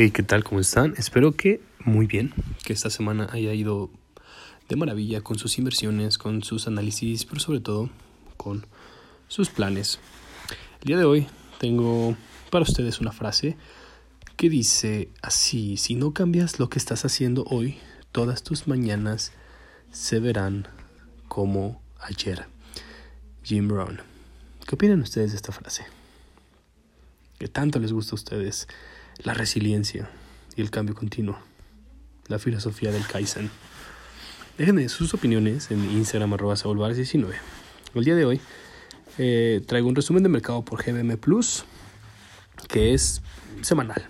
Hey, ¿qué tal? ¿Cómo están? Espero que muy bien, que esta semana haya ido de maravilla con sus inversiones, con sus análisis, pero sobre todo con sus planes. El día de hoy tengo para ustedes una frase que dice así, si no cambias lo que estás haciendo hoy, todas tus mañanas se verán como ayer. Jim Brown. ¿Qué opinan ustedes de esta frase? ¿Qué tanto les gusta a ustedes? la resiliencia y el cambio continuo, la filosofía del Kaizen. Déjenme sus opiniones en Instagram arroba 19 El día de hoy eh, traigo un resumen de mercado por GBM Plus, que es semanal.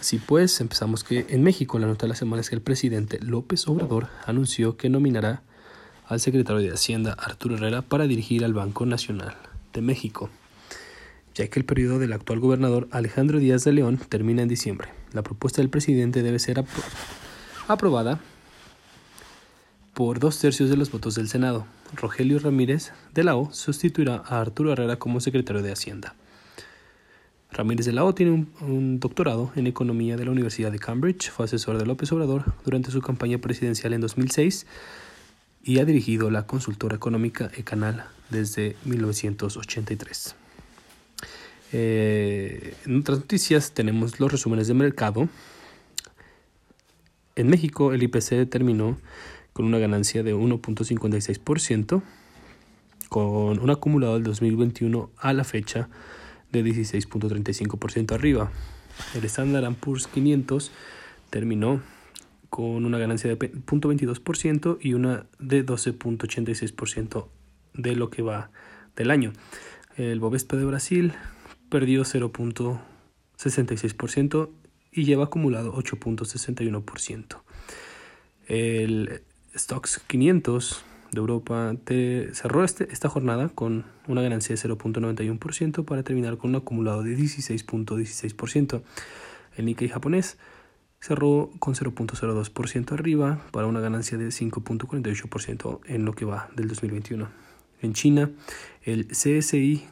Así pues, empezamos que en México la nota de la semana es que el presidente López Obrador anunció que nominará al secretario de Hacienda Arturo Herrera para dirigir al Banco Nacional de México ya que el periodo del actual gobernador Alejandro Díaz de León termina en diciembre. La propuesta del presidente debe ser aprobada por dos tercios de los votos del Senado. Rogelio Ramírez de la O sustituirá a Arturo Herrera como secretario de Hacienda. Ramírez de la O tiene un, un, doctorado en economía de la Universidad de Cambridge, fue asesor de López Obrador durante su campaña presidencial en 2006 y ha dirigido la consultora económica Ecanal desde 1983. Eh, en otras noticias tenemos los resúmenes de mercado. En México el IPC terminó con una ganancia de 1.56%, con un acumulado del 2021 a la fecha de 16.35% arriba. El Standard Poor's 500 terminó con una ganancia de 0.22% y una de 12.86% de lo que va del año. El Bovespa de Brasil perdió 0.66% y lleva acumulado 8.61%. El Stocks 500 de Europa cerró este, esta jornada con una ganancia de 0.91% para terminar con un acumulado de 16.16%. El Nikkei japonés cerró con 0.02% arriba para una ganancia de 5.48% en lo que va del 2021. En China, el CSI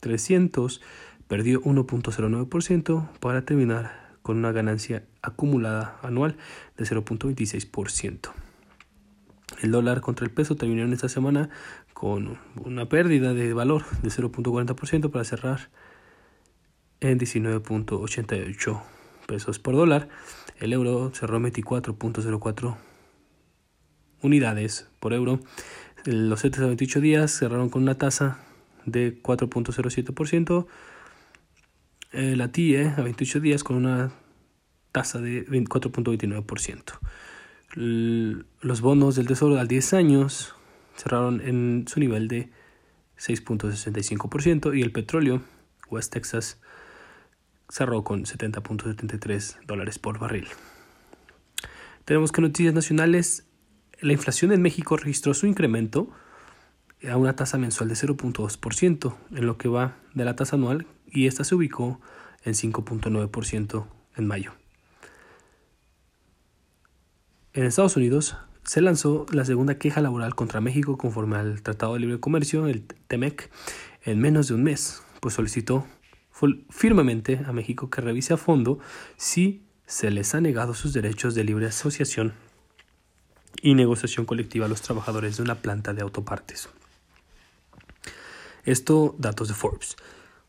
300 perdió 1.09% para terminar con una ganancia acumulada anual de 0.26%. El dólar contra el peso terminó en esta semana con una pérdida de valor de 0.40% para cerrar en 19.88 pesos por dólar. El euro cerró 24.04 unidades por euro. Los 7 a 28 días cerraron con una tasa de 4.07%. Eh, la TIE a 28 días con una tasa de 4.29%. Los bonos del Tesoro a 10 años cerraron en su nivel de 6.65% y el petróleo West Texas cerró con 70.73 dólares por barril. Tenemos que noticias nacionales. La inflación en México registró su incremento a una tasa mensual de 0.2% en lo que va de la tasa anual y esta se ubicó en 5.9% en mayo. En Estados Unidos se lanzó la segunda queja laboral contra México conforme al Tratado de Libre Comercio, el TEMEC, en menos de un mes, pues solicitó firmemente a México que revise a fondo si se les ha negado sus derechos de libre asociación y negociación colectiva a los trabajadores de una planta de autopartes. Esto, datos de Forbes.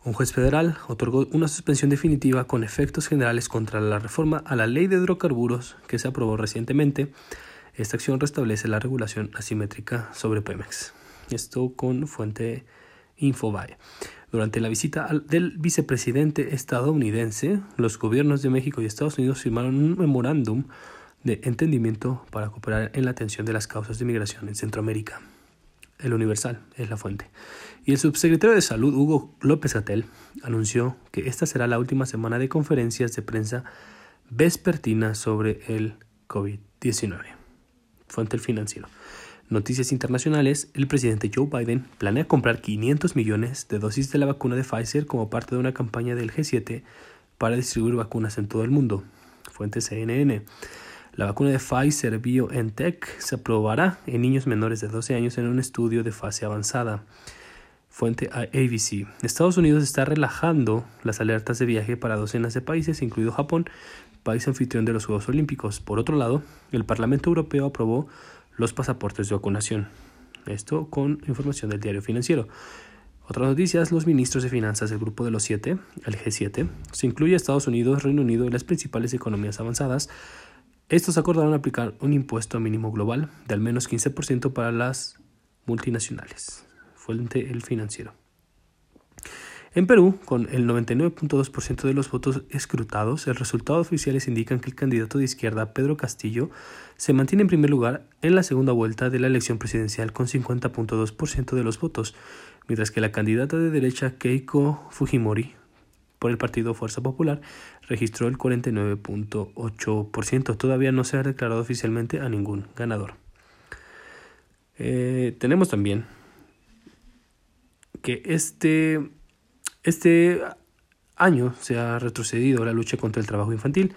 Un juez federal otorgó una suspensión definitiva con efectos generales contra la reforma a la ley de hidrocarburos que se aprobó recientemente. Esta acción restablece la regulación asimétrica sobre Pemex. Esto con fuente Infobae. Durante la visita del vicepresidente estadounidense, los gobiernos de México y Estados Unidos firmaron un memorándum de entendimiento para cooperar en la atención de las causas de migración en Centroamérica. El Universal es la fuente. Y el subsecretario de Salud, Hugo López Atel, anunció que esta será la última semana de conferencias de prensa vespertina sobre el COVID-19. Fuente el financiero. Noticias internacionales, el presidente Joe Biden planea comprar 500 millones de dosis de la vacuna de Pfizer como parte de una campaña del G7 para distribuir vacunas en todo el mundo. Fuente CNN. La vacuna de Pfizer BioNTech se aprobará en niños menores de 12 años en un estudio de fase avanzada. Fuente ABC. Estados Unidos está relajando las alertas de viaje para docenas de países, incluido Japón, país anfitrión de los Juegos Olímpicos. Por otro lado, el Parlamento Europeo aprobó los pasaportes de vacunación. Esto con información del diario financiero. Otras noticias, los ministros de finanzas del grupo de los siete, el G7, se incluye Estados Unidos, Reino Unido y las principales economías avanzadas. Estos acordaron aplicar un impuesto mínimo global de al menos 15% para las multinacionales. Fuente el financiero. En Perú, con el 99.2% de los votos escrutados, el resultado oficiales indican que el candidato de izquierda, Pedro Castillo, se mantiene en primer lugar en la segunda vuelta de la elección presidencial con 50.2% de los votos, mientras que la candidata de derecha, Keiko Fujimori, por el partido Fuerza Popular, registró el 49.8%. Todavía no se ha declarado oficialmente a ningún ganador. Eh, tenemos también que este este año se ha retrocedido la lucha contra el trabajo infantil.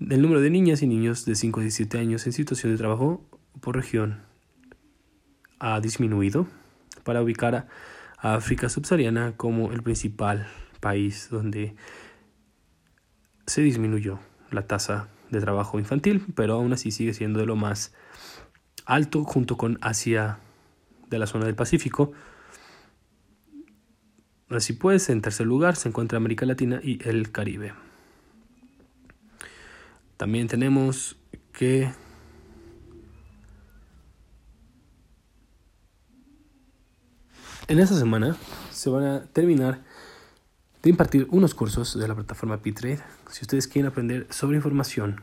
El número de niñas y niños de 5 a 17 años en situación de trabajo por región ha disminuido para ubicar a África subsahariana como el principal país donde se disminuyó la tasa de trabajo infantil, pero aún así sigue siendo de lo más alto junto con Asia de la zona del Pacífico, Así pues, en tercer lugar se encuentra América Latina y el Caribe. También tenemos que en esta semana se van a terminar de impartir unos cursos de la plataforma P-Trade. Si ustedes quieren aprender sobre información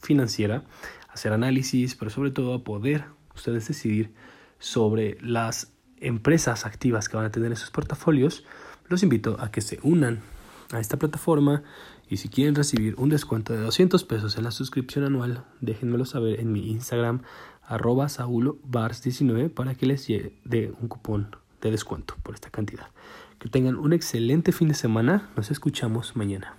financiera, hacer análisis, pero sobre todo poder ustedes decidir sobre las empresas activas que van a tener esos portafolios, los invito a que se unan a esta plataforma y si quieren recibir un descuento de 200 pesos en la suscripción anual, déjenmelo saber en mi Instagram arroba saulobars19 para que les dé un cupón de descuento por esta cantidad. Que tengan un excelente fin de semana, nos escuchamos mañana.